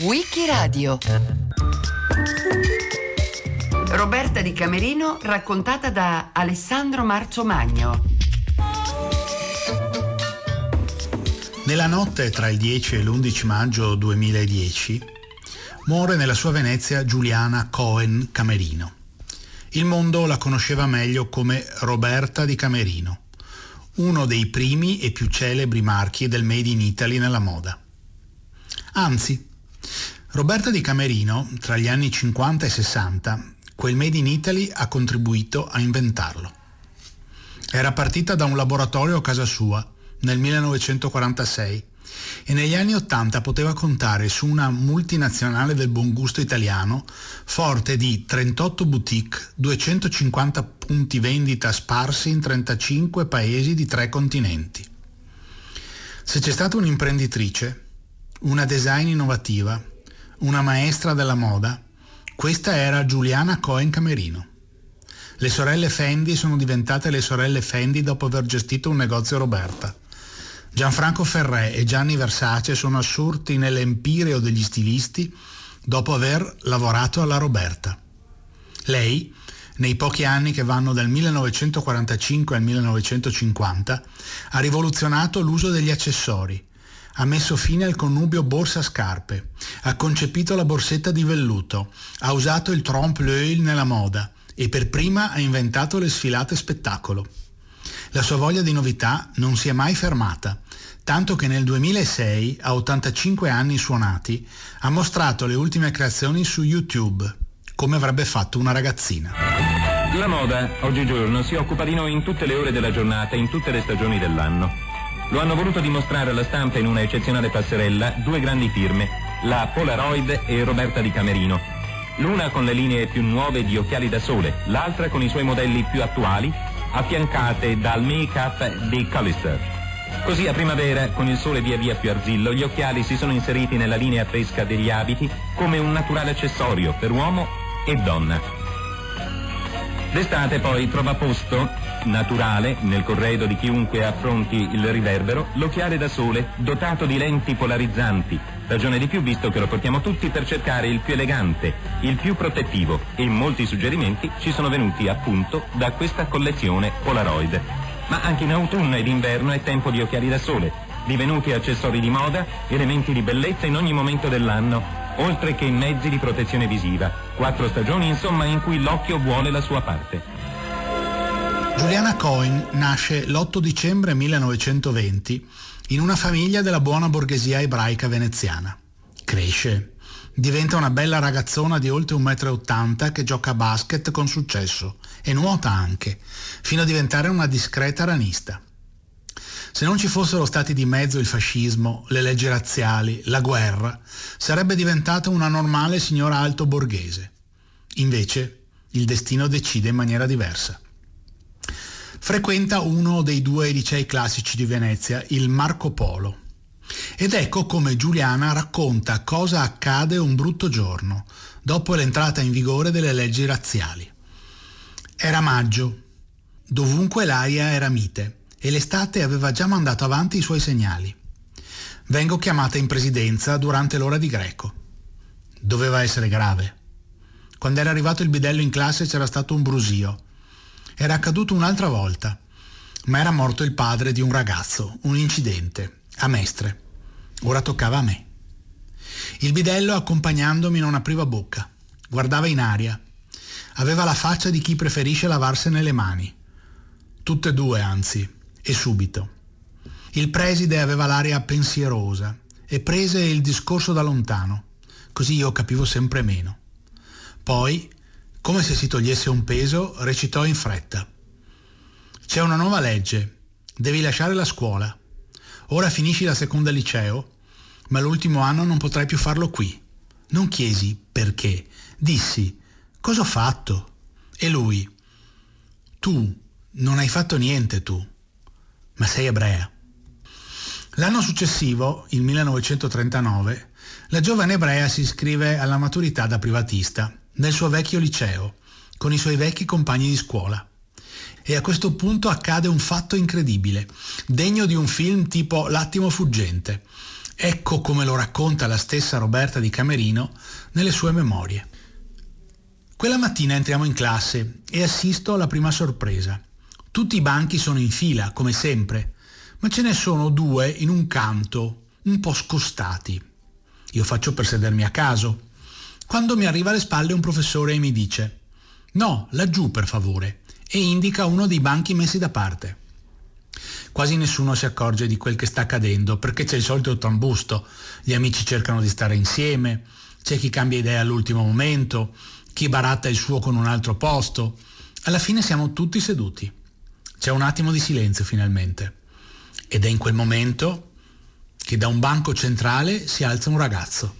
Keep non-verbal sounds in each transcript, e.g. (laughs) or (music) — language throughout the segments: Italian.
Wikiradio. Roberta di Camerino raccontata da Alessandro Marzomagno Nella notte tra il 10 e l'11 maggio 2010 muore nella sua Venezia Giuliana Cohen Camerino. Il mondo la conosceva meglio come Roberta di Camerino, uno dei primi e più celebri marchi del Made in Italy nella moda. Anzi, Roberta di Camerino, tra gli anni 50 e 60, quel Made in Italy ha contribuito a inventarlo. Era partita da un laboratorio a casa sua nel 1946 e negli anni 80 poteva contare su una multinazionale del buon gusto italiano forte di 38 boutique, 250 punti vendita sparsi in 35 paesi di tre continenti. Se c'è stata un'imprenditrice, una design innovativa, una maestra della moda, questa era Giuliana Cohen Camerino. Le sorelle Fendi sono diventate le sorelle Fendi dopo aver gestito un negozio Roberta. Gianfranco Ferré e Gianni Versace sono assurti nell'empireo degli stilisti dopo aver lavorato alla Roberta. Lei, nei pochi anni che vanno dal 1945 al 1950, ha rivoluzionato l'uso degli accessori, ha messo fine al connubio borsa-scarpe, ha concepito la borsetta di velluto, ha usato il trompe-l'œil nella moda e per prima ha inventato le sfilate spettacolo. La sua voglia di novità non si è mai fermata, tanto che nel 2006, a 85 anni suonati, ha mostrato le ultime creazioni su YouTube, come avrebbe fatto una ragazzina. La moda, oggigiorno, si occupa di noi in tutte le ore della giornata, in tutte le stagioni dell'anno. Lo hanno voluto dimostrare alla stampa in una eccezionale passerella due grandi firme, la Polaroid e Roberta di Camerino. L'una con le linee più nuove di occhiali da sole, l'altra con i suoi modelli più attuali affiancate dal make-up di Callister. Così a primavera, con il sole via via più arzillo, gli occhiali si sono inseriti nella linea fresca degli abiti come un naturale accessorio per uomo e donna. D'estate poi trova posto, naturale, nel corredo di chiunque affronti il riverbero, l'occhiale da sole dotato di lenti polarizzanti, ragione di più visto che lo portiamo tutti per cercare il più elegante, il più protettivo e molti suggerimenti ci sono venuti appunto da questa collezione Polaroid. Ma anche in autunno ed inverno è tempo di occhiali da sole, divenuti accessori di moda, elementi di bellezza in ogni momento dell'anno oltre che mezzi di protezione visiva. Quattro stagioni, insomma, in cui l'occhio vuole la sua parte. Giuliana Cohen nasce l'8 dicembre 1920 in una famiglia della buona borghesia ebraica veneziana. Cresce, diventa una bella ragazzona di oltre 1,80 m che gioca a basket con successo e nuota anche, fino a diventare una discreta ranista. Se non ci fossero stati di mezzo il fascismo, le leggi razziali, la guerra, sarebbe diventata una normale signora alto borghese. Invece, il destino decide in maniera diversa. Frequenta uno dei due licei classici di Venezia, il Marco Polo. Ed ecco come Giuliana racconta cosa accade un brutto giorno, dopo l'entrata in vigore delle leggi razziali. Era maggio. Dovunque l'aria era mite e l'estate aveva già mandato avanti i suoi segnali. Vengo chiamata in presidenza durante l'ora di greco. Doveva essere grave. Quando era arrivato il bidello in classe c'era stato un brusio. Era accaduto un'altra volta, ma era morto il padre di un ragazzo, un incidente, a Mestre. Ora toccava a me. Il bidello accompagnandomi non apriva bocca, guardava in aria. Aveva la faccia di chi preferisce lavarsene le mani. Tutte e due, anzi, e subito. Il preside aveva l'aria pensierosa e prese il discorso da lontano, così io capivo sempre meno. Poi, come se si togliesse un peso, recitò in fretta. C'è una nuova legge, devi lasciare la scuola. Ora finisci la seconda liceo, ma l'ultimo anno non potrai più farlo qui. Non chiesi perché, dissi cosa ho fatto? E lui, tu non hai fatto niente tu ma sei ebrea. L'anno successivo, il 1939, la giovane ebrea si iscrive alla maturità da privatista nel suo vecchio liceo, con i suoi vecchi compagni di scuola. E a questo punto accade un fatto incredibile, degno di un film tipo L'attimo fuggente. Ecco come lo racconta la stessa Roberta di Camerino nelle sue memorie. Quella mattina entriamo in classe e assisto alla prima sorpresa. Tutti i banchi sono in fila, come sempre, ma ce ne sono due in un canto, un po' scostati. Io faccio per sedermi a caso. Quando mi arriva alle spalle un professore e mi dice No, laggiù per favore, e indica uno dei banchi messi da parte. Quasi nessuno si accorge di quel che sta accadendo perché c'è il solito trambusto, gli amici cercano di stare insieme, c'è chi cambia idea all'ultimo momento, chi baratta il suo con un altro posto. Alla fine siamo tutti seduti. C'è un attimo di silenzio finalmente. Ed è in quel momento che da un banco centrale si alza un ragazzo.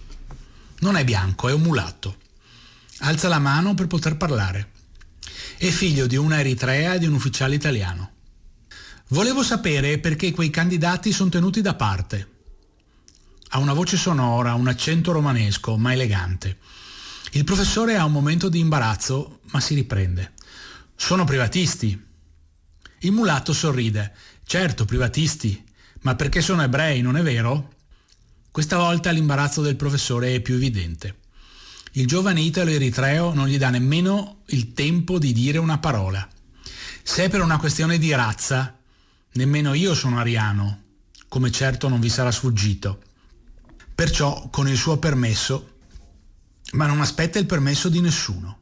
Non è bianco, è un mulatto. Alza la mano per poter parlare. È figlio di una eritrea e di un ufficiale italiano. Volevo sapere perché quei candidati sono tenuti da parte. Ha una voce sonora, un accento romanesco, ma elegante. Il professore ha un momento di imbarazzo, ma si riprende. Sono privatisti. Il mulatto sorride. Certo, privatisti. Ma perché sono ebrei, non è vero? Questa volta l'imbarazzo del professore è più evidente. Il giovane italo eritreo non gli dà nemmeno il tempo di dire una parola. Se è per una questione di razza, nemmeno io sono ariano, come certo non vi sarà sfuggito. Perciò, con il suo permesso, ma non aspetta il permesso di nessuno.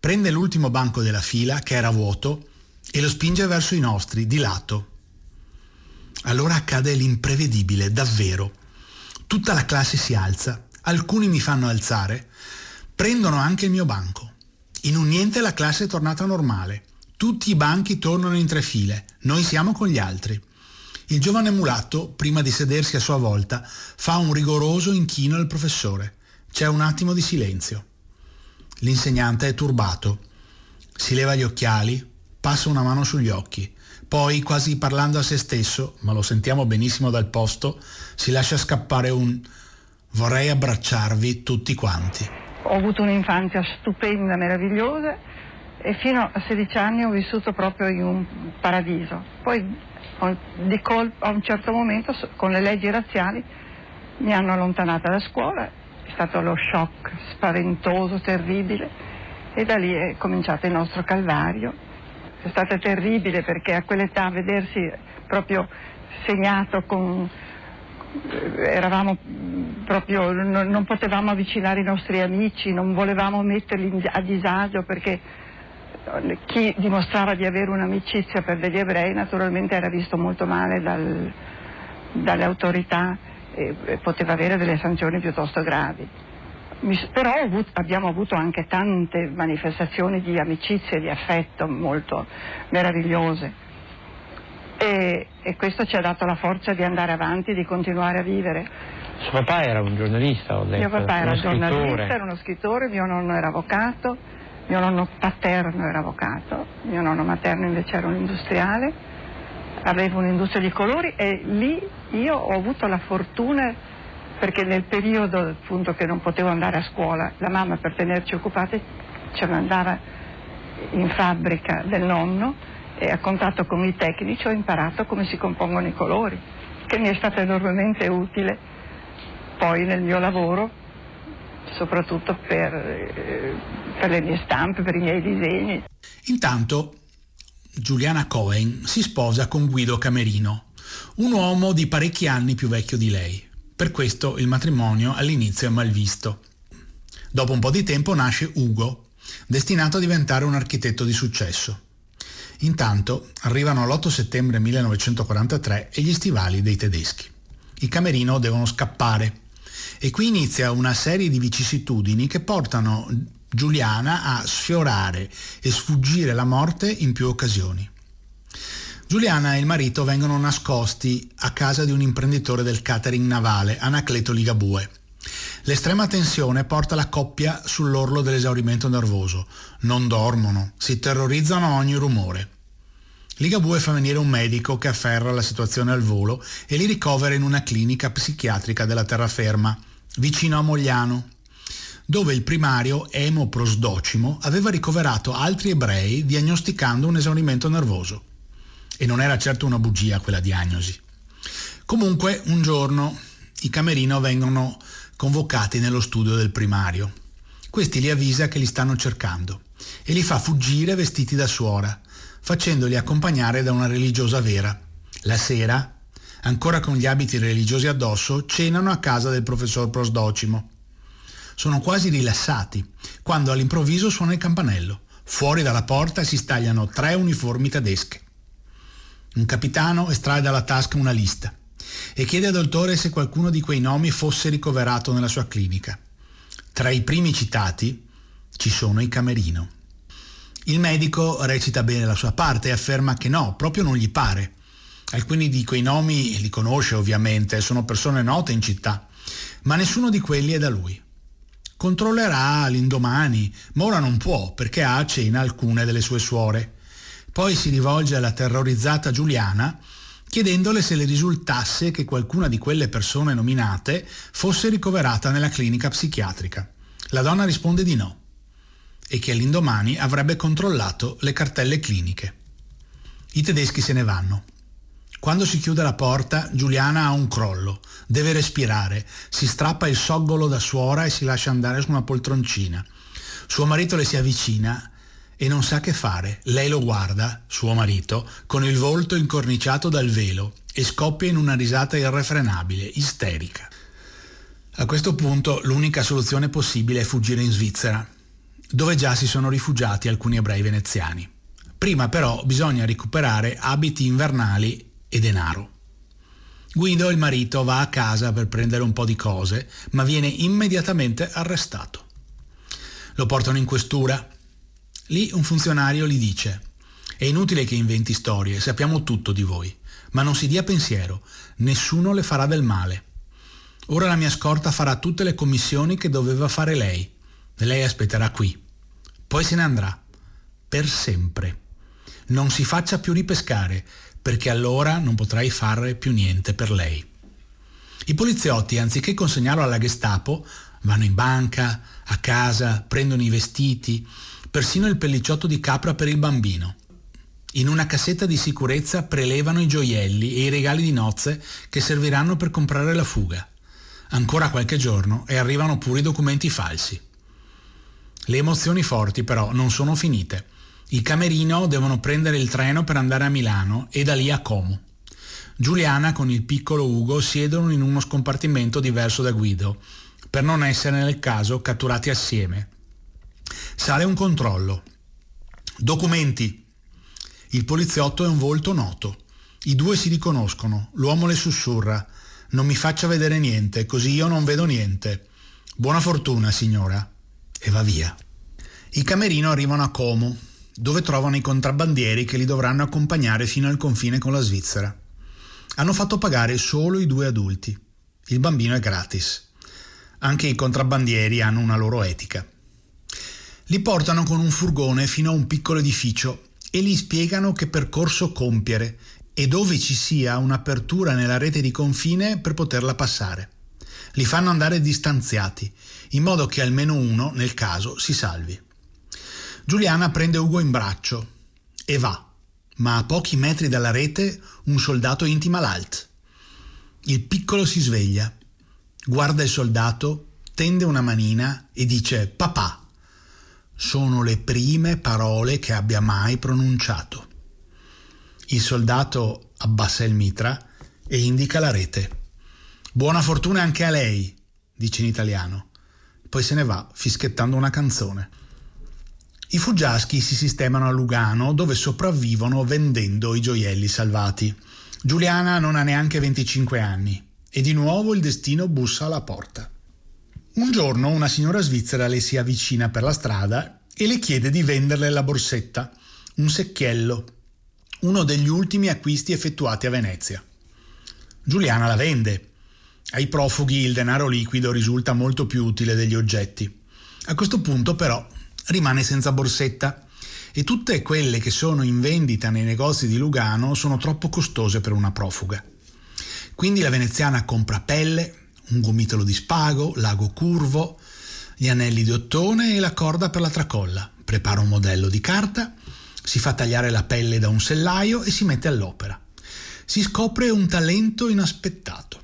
Prende l'ultimo banco della fila, che era vuoto, e lo spinge verso i nostri, di lato. Allora accade l'imprevedibile, davvero. Tutta la classe si alza, alcuni mi fanno alzare, prendono anche il mio banco. In un niente la classe è tornata normale. Tutti i banchi tornano in tre file, noi siamo con gli altri. Il giovane mulatto, prima di sedersi a sua volta, fa un rigoroso inchino al professore. C'è un attimo di silenzio. L'insegnante è turbato. Si leva gli occhiali, passa una mano sugli occhi. Poi, quasi parlando a se stesso, ma lo sentiamo benissimo dal posto, si lascia scappare un vorrei abbracciarvi tutti quanti. Ho avuto un'infanzia stupenda, meravigliosa e fino a 16 anni ho vissuto proprio in un paradiso. Poi di colpo, a un certo momento con le leggi razziali mi hanno allontanata da scuola è stato lo shock spaventoso, terribile e da lì è cominciato il nostro calvario. È stato terribile perché a quell'età vedersi proprio segnato con... Eravamo proprio, non, non potevamo avvicinare i nostri amici, non volevamo metterli a disagio perché eh, chi dimostrava di avere un'amicizia per degli ebrei naturalmente era visto molto male dal, dalle autorità e poteva avere delle sanzioni piuttosto gravi. Però abbiamo avuto anche tante manifestazioni di amicizia e di affetto molto meravigliose e, e questo ci ha dato la forza di andare avanti, di continuare a vivere. Suo papà era un giornalista, ho detto. Mio papà era un giornalista, era uno scrittore, mio nonno era avvocato, mio nonno paterno era avvocato, mio nonno materno invece era un industriale avevo un'industria di colori e lì io ho avuto la fortuna perché nel periodo appunto che non potevo andare a scuola la mamma per tenerci occupate ci mandava in fabbrica del nonno e a contatto con i tecnici ho imparato come si compongono i colori che mi è stato enormemente utile poi nel mio lavoro soprattutto per, eh, per le mie stampe, per i miei disegni. Intanto Giuliana Cohen si sposa con Guido Camerino, un uomo di parecchi anni più vecchio di lei. Per questo il matrimonio all'inizio è malvisto. Dopo un po' di tempo nasce Ugo, destinato a diventare un architetto di successo. Intanto arrivano l'8 settembre 1943 e gli stivali dei tedeschi. I Camerino devono scappare e qui inizia una serie di vicissitudini che portano Giuliana a sfiorare e sfuggire la morte in più occasioni. Giuliana e il marito vengono nascosti a casa di un imprenditore del catering navale, Anacleto Ligabue. L'estrema tensione porta la coppia sull'orlo dell'esaurimento nervoso. Non dormono, si terrorizzano a ogni rumore. Ligabue fa venire un medico che afferra la situazione al volo e li ricovera in una clinica psichiatrica della terraferma, vicino a Mogliano, dove il primario Emo Prosdocimo aveva ricoverato altri ebrei diagnosticando un esaurimento nervoso. E non era certo una bugia quella diagnosi. Comunque, un giorno, i Camerino vengono convocati nello studio del primario. Questi li avvisa che li stanno cercando e li fa fuggire vestiti da suora, facendoli accompagnare da una religiosa vera. La sera, ancora con gli abiti religiosi addosso, cenano a casa del professor Prosdocimo. Sono quasi rilassati, quando all'improvviso suona il campanello. Fuori dalla porta si stagliano tre uniformi tedesche. Un capitano estrae dalla tasca una lista e chiede al dottore se qualcuno di quei nomi fosse ricoverato nella sua clinica. Tra i primi citati ci sono i Camerino. Il medico recita bene la sua parte e afferma che no, proprio non gli pare. Alcuni di quei nomi li conosce ovviamente, sono persone note in città, ma nessuno di quelli è da lui. Controllerà l'indomani, ma ora non può perché ha a cena alcune delle sue suore. Poi si rivolge alla terrorizzata Giuliana chiedendole se le risultasse che qualcuna di quelle persone nominate fosse ricoverata nella clinica psichiatrica. La donna risponde di no e che all'indomani avrebbe controllato le cartelle cliniche. I tedeschi se ne vanno. Quando si chiude la porta, Giuliana ha un crollo, deve respirare, si strappa il soggolo da suora e si lascia andare su una poltroncina. Suo marito le si avvicina e non sa che fare. Lei lo guarda, suo marito, con il volto incorniciato dal velo e scoppia in una risata irrefrenabile, isterica. A questo punto l'unica soluzione possibile è fuggire in Svizzera, dove già si sono rifugiati alcuni ebrei veneziani. Prima però bisogna recuperare abiti invernali e denaro. Guido, il marito, va a casa per prendere un po' di cose, ma viene immediatamente arrestato. Lo portano in questura Lì un funzionario gli dice è inutile che inventi storie, sappiamo tutto di voi, ma non si dia pensiero, nessuno le farà del male. Ora la mia scorta farà tutte le commissioni che doveva fare lei. Lei aspetterà qui. Poi se ne andrà. Per sempre. Non si faccia più ripescare, perché allora non potrai fare più niente per lei. I poliziotti, anziché consegnarlo alla Gestapo, vanno in banca, a casa, prendono i vestiti, persino il pellicciotto di capra per il bambino. In una cassetta di sicurezza prelevano i gioielli e i regali di nozze che serviranno per comprare la fuga. Ancora qualche giorno e arrivano pure i documenti falsi. Le emozioni forti però non sono finite. I Camerino devono prendere il treno per andare a Milano e da lì a Como. Giuliana con il piccolo Ugo siedono in uno scompartimento diverso da Guido, per non essere nel caso catturati assieme, Sale un controllo. Documenti. Il poliziotto è un volto noto. I due si riconoscono. L'uomo le sussurra. Non mi faccia vedere niente, così io non vedo niente. Buona fortuna, signora. E va via. I camerino arrivano a Como, dove trovano i contrabbandieri che li dovranno accompagnare fino al confine con la Svizzera. Hanno fatto pagare solo i due adulti. Il bambino è gratis. Anche i contrabbandieri hanno una loro etica. Li portano con un furgone fino a un piccolo edificio e gli spiegano che percorso compiere e dove ci sia un'apertura nella rete di confine per poterla passare. Li fanno andare distanziati, in modo che almeno uno, nel caso, si salvi. Giuliana prende Ugo in braccio e va, ma a pochi metri dalla rete un soldato intima l'alt. Il piccolo si sveglia, guarda il soldato, tende una manina e dice papà sono le prime parole che abbia mai pronunciato. Il soldato abbassa il mitra e indica la rete. Buona fortuna anche a lei, dice in italiano. Poi se ne va fischiettando una canzone. I fuggiaschi si sistemano a Lugano dove sopravvivono vendendo i gioielli salvati. Giuliana non ha neanche 25 anni e di nuovo il destino bussa alla porta. Un giorno una signora svizzera le si avvicina per la strada e le chiede di venderle la borsetta, un secchiello, uno degli ultimi acquisti effettuati a Venezia. Giuliana la vende. Ai profughi il denaro liquido risulta molto più utile degli oggetti. A questo punto però rimane senza borsetta e tutte quelle che sono in vendita nei negozi di Lugano sono troppo costose per una profuga. Quindi la veneziana compra pelle, un gomitolo di spago, lago curvo, gli anelli di ottone e la corda per la tracolla. Prepara un modello di carta, si fa tagliare la pelle da un sellaio e si mette all'opera. Si scopre un talento inaspettato.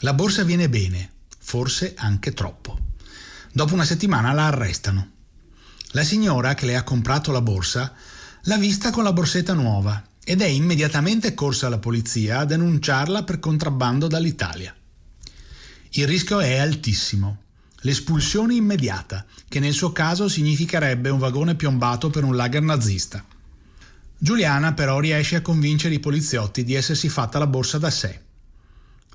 La borsa viene bene, forse anche troppo. Dopo una settimana la arrestano. La signora che le ha comprato la borsa l'ha vista con la borsetta nuova ed è immediatamente corsa alla polizia a denunciarla per contrabbando dall'Italia. Il rischio è altissimo. L'espulsione immediata, che nel suo caso significherebbe un vagone piombato per un lager nazista. Giuliana però riesce a convincere i poliziotti di essersi fatta la borsa da sé.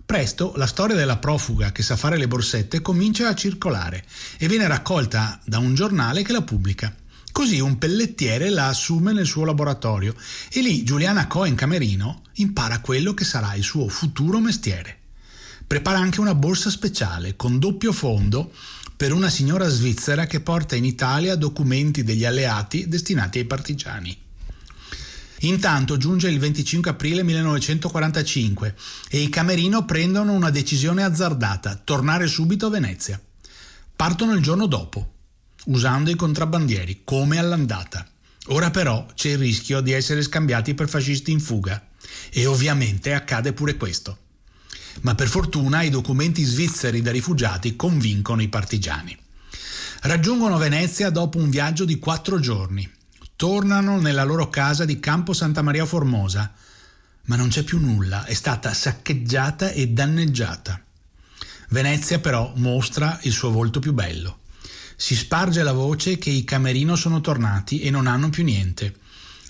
Presto la storia della profuga che sa fare le borsette comincia a circolare e viene raccolta da un giornale che la pubblica. Così un pellettiere la assume nel suo laboratorio e lì Giuliana Cohen Camerino impara quello che sarà il suo futuro mestiere. Prepara anche una borsa speciale con doppio fondo per una signora svizzera che porta in Italia documenti degli alleati destinati ai partigiani. Intanto giunge il 25 aprile 1945 e i Camerino prendono una decisione azzardata, tornare subito a Venezia. Partono il giorno dopo usando i contrabbandieri, come all'andata. Ora però c'è il rischio di essere scambiati per fascisti in fuga. E ovviamente accade pure questo. Ma per fortuna i documenti svizzeri da rifugiati convincono i partigiani. Raggiungono Venezia dopo un viaggio di quattro giorni. Tornano nella loro casa di Campo Santa Maria Formosa. Ma non c'è più nulla, è stata saccheggiata e danneggiata. Venezia però mostra il suo volto più bello. Si sparge la voce che i Camerino sono tornati e non hanno più niente.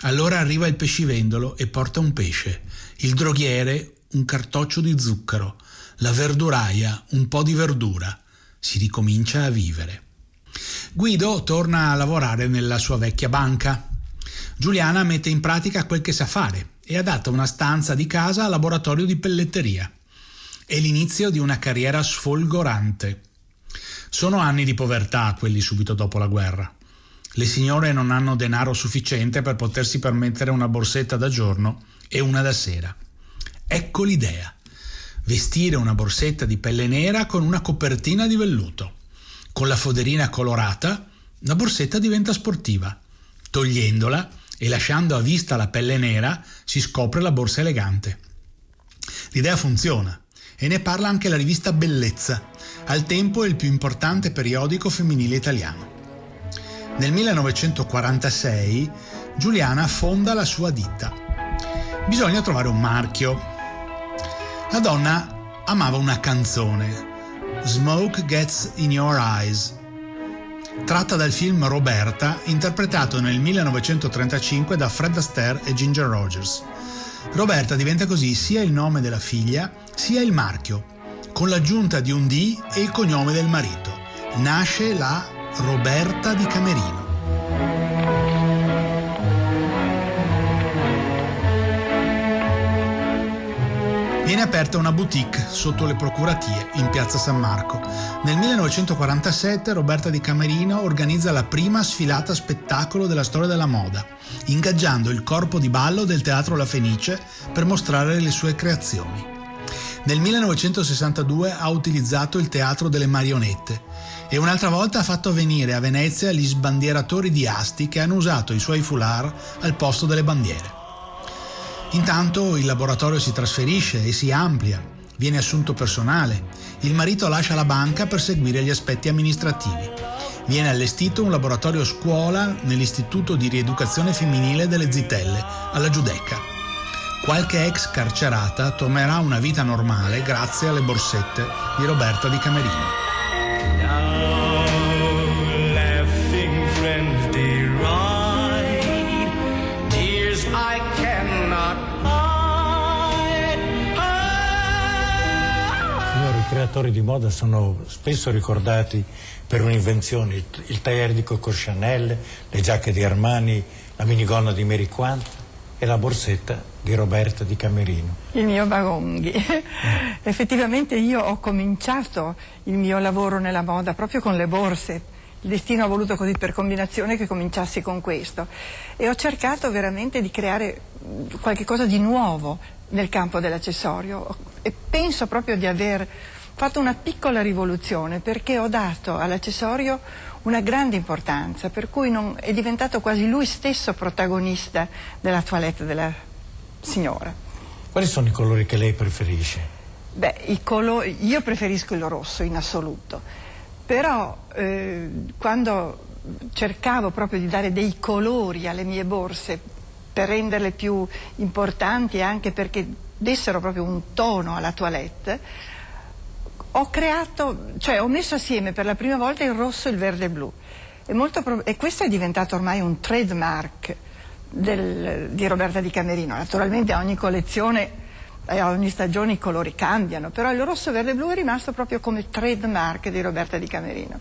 Allora arriva il pescivendolo e porta un pesce, il droghiere un cartoccio di zucchero, la verduraia un po' di verdura. Si ricomincia a vivere. Guido torna a lavorare nella sua vecchia banca. Giuliana mette in pratica quel che sa fare e adatta una stanza di casa a laboratorio di pelletteria. È l'inizio di una carriera sfolgorante. Sono anni di povertà quelli subito dopo la guerra. Le signore non hanno denaro sufficiente per potersi permettere una borsetta da giorno e una da sera. Ecco l'idea. Vestire una borsetta di pelle nera con una copertina di velluto. Con la foderina colorata, la borsetta diventa sportiva. Togliendola e lasciando a vista la pelle nera, si scopre la borsa elegante. L'idea funziona e ne parla anche la rivista Bellezza, al tempo il più importante periodico femminile italiano. Nel 1946 Giuliana fonda la sua ditta. Bisogna trovare un marchio. La donna amava una canzone, Smoke Gets in Your Eyes, tratta dal film Roberta, interpretato nel 1935 da Fred Astaire e Ginger Rogers. Roberta diventa così sia il nome della figlia sia il marchio, con l'aggiunta di un D e il cognome del marito. Nasce la Roberta di Camerino. Aperta una boutique sotto le procuratie in piazza San Marco. Nel 1947 Roberta Di Camerino organizza la prima sfilata spettacolo della storia della moda, ingaggiando il corpo di ballo del Teatro La Fenice per mostrare le sue creazioni. Nel 1962 ha utilizzato il Teatro delle Marionette e un'altra volta ha fatto venire a Venezia gli sbandieratori di Asti che hanno usato i suoi foulard al posto delle bandiere. Intanto il laboratorio si trasferisce e si amplia, viene assunto personale, il marito lascia la banca per seguire gli aspetti amministrativi. Viene allestito un laboratorio scuola nell'Istituto di Rieducazione Femminile delle Zitelle, alla Giudecca. Qualche ex carcerata tornerà a una vita normale grazie alle borsette di Roberta Di Camerino. Creatori di moda sono spesso ricordati per un'invenzione, il tailleur di Coco Chanel, le giacche di Armani, la minigonna di Mary Quant e la borsetta di Roberta di Camerino. Il mio Bagonghi. Eh. (laughs) Effettivamente io ho cominciato il mio lavoro nella moda proprio con le borse. Il destino ha voluto così per combinazione che cominciassi con questo e ho cercato veramente di creare qualcosa di nuovo nel campo dell'accessorio e penso proprio di aver fatto una piccola rivoluzione perché ho dato all'accessorio una grande importanza, per cui non, è diventato quasi lui stesso protagonista della toilette della signora. Quali sono i colori che lei preferisce? Beh, colori, io preferisco il rosso in assoluto, però eh, quando cercavo proprio di dare dei colori alle mie borse per renderle più importanti e anche perché dessero proprio un tono alla toilette, ho creato, cioè ho messo assieme per la prima volta il rosso, il verde e il blu. E, e questo è diventato ormai un trademark del, di Roberta Di Camerino. Naturalmente a ogni collezione e a ogni stagione i colori cambiano, però il rosso, verde e blu è rimasto proprio come trademark di Roberta Di Camerino.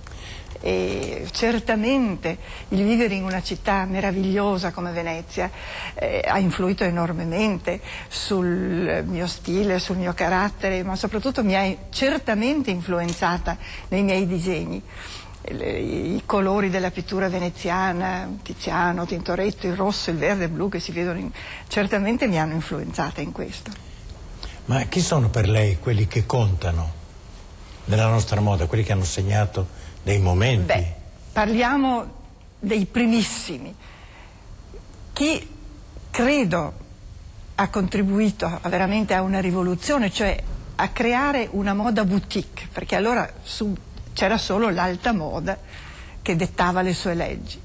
E certamente il vivere in una città meravigliosa come Venezia eh, ha influito enormemente sul mio stile, sul mio carattere, ma soprattutto mi ha certamente influenzata nei miei disegni i colori della pittura veneziana, Tiziano, Tintoretto, il rosso, il verde il blu che si vedono, in... certamente mi hanno influenzata in questo. Ma chi sono per lei quelli che contano nella nostra moda, quelli che hanno segnato dei momenti? Beh, parliamo dei primissimi. Chi credo ha contribuito a, veramente a una rivoluzione, cioè a creare una moda boutique, perché allora c'era solo l'alta moda che dettava le sue leggi.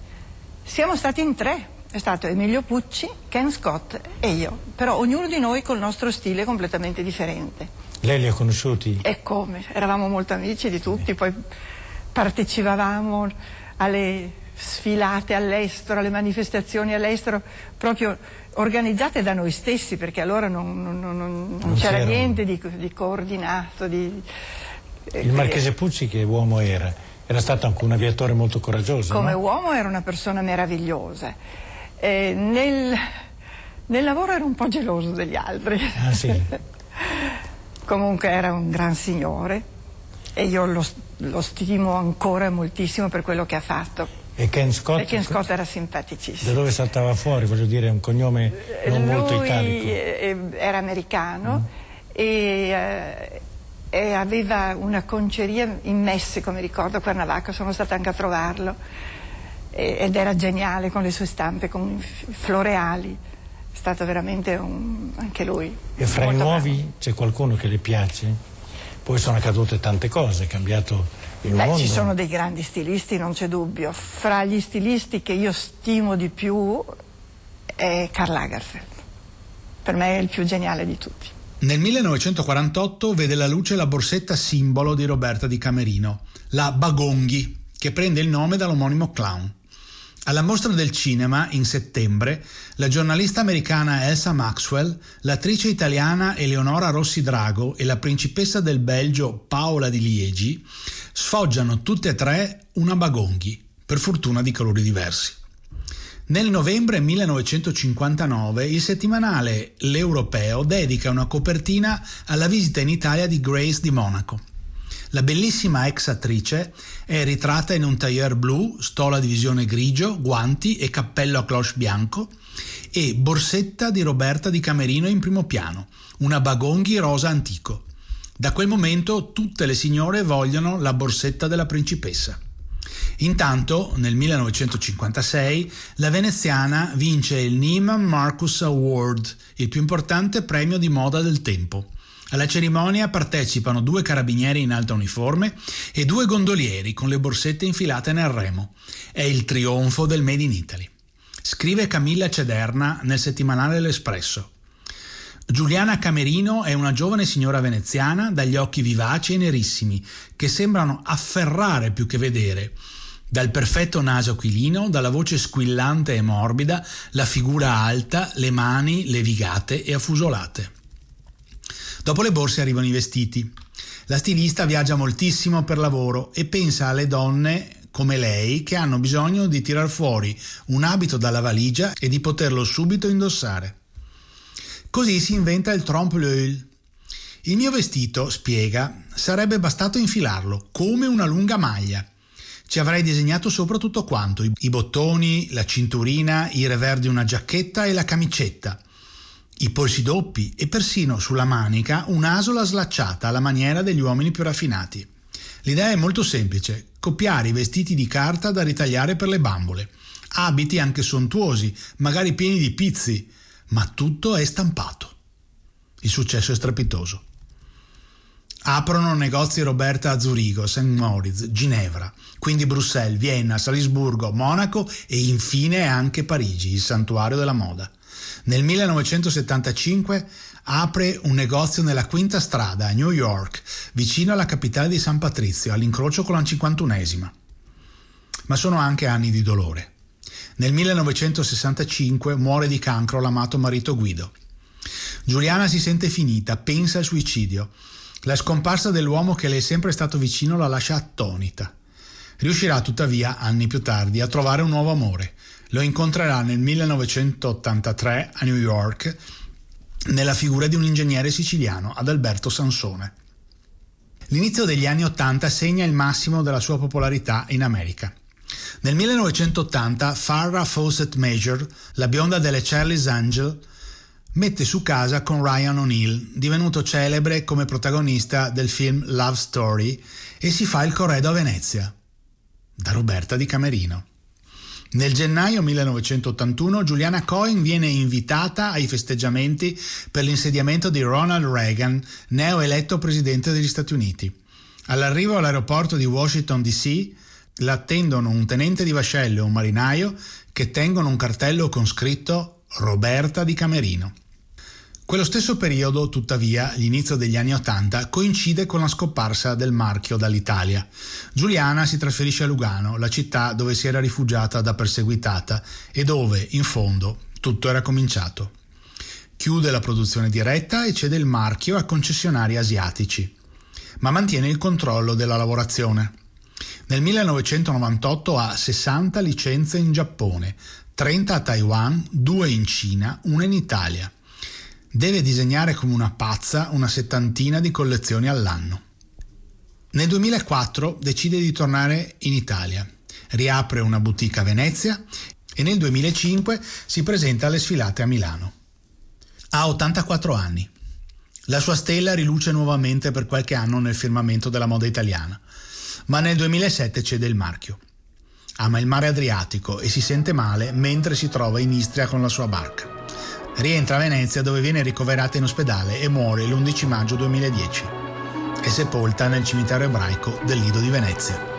Siamo stati in tre, è stato Emilio Pucci, Ken Scott e io, però ognuno di noi col nostro stile completamente differente. Lei li ha conosciuti? E come, eravamo molto amici di tutti, poi partecipavamo alle sfilate all'estero, alle manifestazioni all'estero, proprio organizzate da noi stessi, perché allora non, non, non, non c'era niente di, di coordinato, di, il Marchese Pucci che uomo era? Era stato anche un aviatore molto coraggioso, Come no? uomo era una persona meravigliosa. Eh, nel, nel, lavoro era un po' geloso degli altri. Ah, sì. (laughs) Comunque era un gran signore e io lo, lo, stimo ancora moltissimo per quello che ha fatto. E Ken Scott? E Ken Scott era simpaticissimo. Da dove saltava fuori? Voglio dire, un cognome non Lui molto italico. Eh, era americano mm. e eh, e aveva una conceria in Messico, mi ricordo, a Cuernavaca, sono stata anche a trovarlo ed era geniale con le sue stampe, con floreali, è stato veramente un, anche lui. E fra i nuovi c'è qualcuno che le piace? Poi sono accadute tante cose, è cambiato il Beh, mondo. Ci sono dei grandi stilisti, non c'è dubbio. Fra gli stilisti che io stimo di più è Karl Lagerfeld. Per me è il più geniale di tutti. Nel 1948 vede la luce la borsetta simbolo di Roberta Di Camerino, la Bagonghi, che prende il nome dall'omonimo clown. Alla mostra del cinema, in settembre, la giornalista americana Elsa Maxwell, l'attrice italiana Eleonora Rossi Drago e la principessa del Belgio Paola di Liegi sfoggiano tutte e tre una Bagonghi, per fortuna di colori diversi. Nel novembre 1959 il settimanale L'Europeo dedica una copertina alla visita in Italia di Grace di Monaco. La bellissima ex attrice è ritratta in un tailleur blu, stola di visione grigio, guanti e cappello a cloche bianco e borsetta di Roberta di Camerino in primo piano, una bagonghi rosa antico. Da quel momento tutte le signore vogliono la borsetta della principessa. Intanto, nel 1956, la veneziana vince il Neiman Marcus Award, il più importante premio di moda del tempo. Alla cerimonia partecipano due carabinieri in alta uniforme e due gondolieri con le borsette infilate nel remo. È il trionfo del Made in Italy. Scrive Camilla Cederna nel settimanale L'Espresso. Giuliana Camerino è una giovane signora veneziana dagli occhi vivaci e nerissimi che sembrano afferrare più che vedere. Dal perfetto naso aquilino, dalla voce squillante e morbida, la figura alta, le mani levigate e affusolate. Dopo le borse arrivano i vestiti. La stilista viaggia moltissimo per lavoro e pensa alle donne come lei che hanno bisogno di tirar fuori un abito dalla valigia e di poterlo subito indossare. Così si inventa il trompe-l'œil. Il mio vestito, spiega, sarebbe bastato infilarlo, come una lunga maglia. Ci avrei disegnato sopra tutto quanto, i bottoni, la cinturina, i revers di una giacchetta e la camicetta, i polsi doppi e persino sulla manica un'asola slacciata alla maniera degli uomini più raffinati. L'idea è molto semplice, copiare i vestiti di carta da ritagliare per le bambole. Abiti anche sontuosi, magari pieni di pizzi, ma tutto è stampato. Il successo è strepitoso. Aprono negozi Roberta a Zurigo, St. Moritz, Ginevra, quindi Bruxelles, Vienna, Salisburgo, Monaco e infine anche Parigi, il santuario della moda. Nel 1975 apre un negozio nella Quinta Strada a New York, vicino alla capitale di San Patrizio, all'incrocio con la 51esima. Ma sono anche anni di dolore. Nel 1965 muore di cancro l'amato marito Guido. Giuliana si sente finita, pensa al suicidio. La scomparsa dell'uomo che le è sempre stato vicino la lascia attonita. Riuscirà tuttavia, anni più tardi, a trovare un nuovo amore. Lo incontrerà nel 1983 a New York nella figura di un ingegnere siciliano, Adalberto Sansone. L'inizio degli anni Ottanta segna il massimo della sua popolarità in America. Nel 1980 Farrah Fawcett Major, la bionda delle Charlie's Angel, mette su casa con Ryan O'Neill, divenuto celebre come protagonista del film Love Story, e si fa il corredo a Venezia, da Roberta di Camerino. Nel gennaio 1981 Juliana Cohen viene invitata ai festeggiamenti per l'insediamento di Ronald Reagan, neo eletto presidente degli Stati Uniti. All'arrivo all'aeroporto di Washington DC l'attendono un tenente di vascello e un marinaio che tengono un cartello con scritto Roberta di Camerino. Quello stesso periodo, tuttavia, l'inizio degli anni Ottanta, coincide con la scomparsa del marchio dall'Italia. Giuliana si trasferisce a Lugano, la città dove si era rifugiata da perseguitata e dove, in fondo, tutto era cominciato. Chiude la produzione diretta e cede il marchio a concessionari asiatici, ma mantiene il controllo della lavorazione. Nel 1998 ha 60 licenze in Giappone, 30 a Taiwan, 2 in Cina, una in Italia. Deve disegnare come una pazza una settantina di collezioni all'anno. Nel 2004 decide di tornare in Italia, riapre una boutique a Venezia e nel 2005 si presenta alle sfilate a Milano. Ha 84 anni. La sua stella riluce nuovamente per qualche anno nel firmamento della moda italiana, ma nel 2007 cede il marchio. Ama il mare Adriatico e si sente male mentre si trova in Istria con la sua barca. Rientra a Venezia dove viene ricoverata in ospedale e muore l'11 maggio 2010. È sepolta nel cimitero ebraico del Lido di Venezia.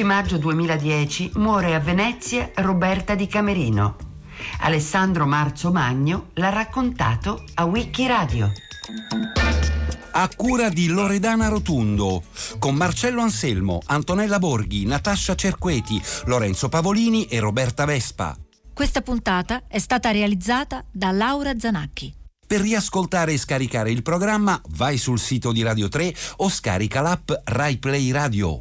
L'11 maggio 2010 muore a Venezia Roberta di Camerino. Alessandro Marzo Magno l'ha raccontato a Wikiradio. A cura di Loredana Rotundo, con Marcello Anselmo, Antonella Borghi, Natascia Cerqueti, Lorenzo Pavolini e Roberta Vespa. Questa puntata è stata realizzata da Laura Zanacchi. Per riascoltare e scaricare il programma vai sul sito di Radio 3 o scarica l'app RaiPlay Radio.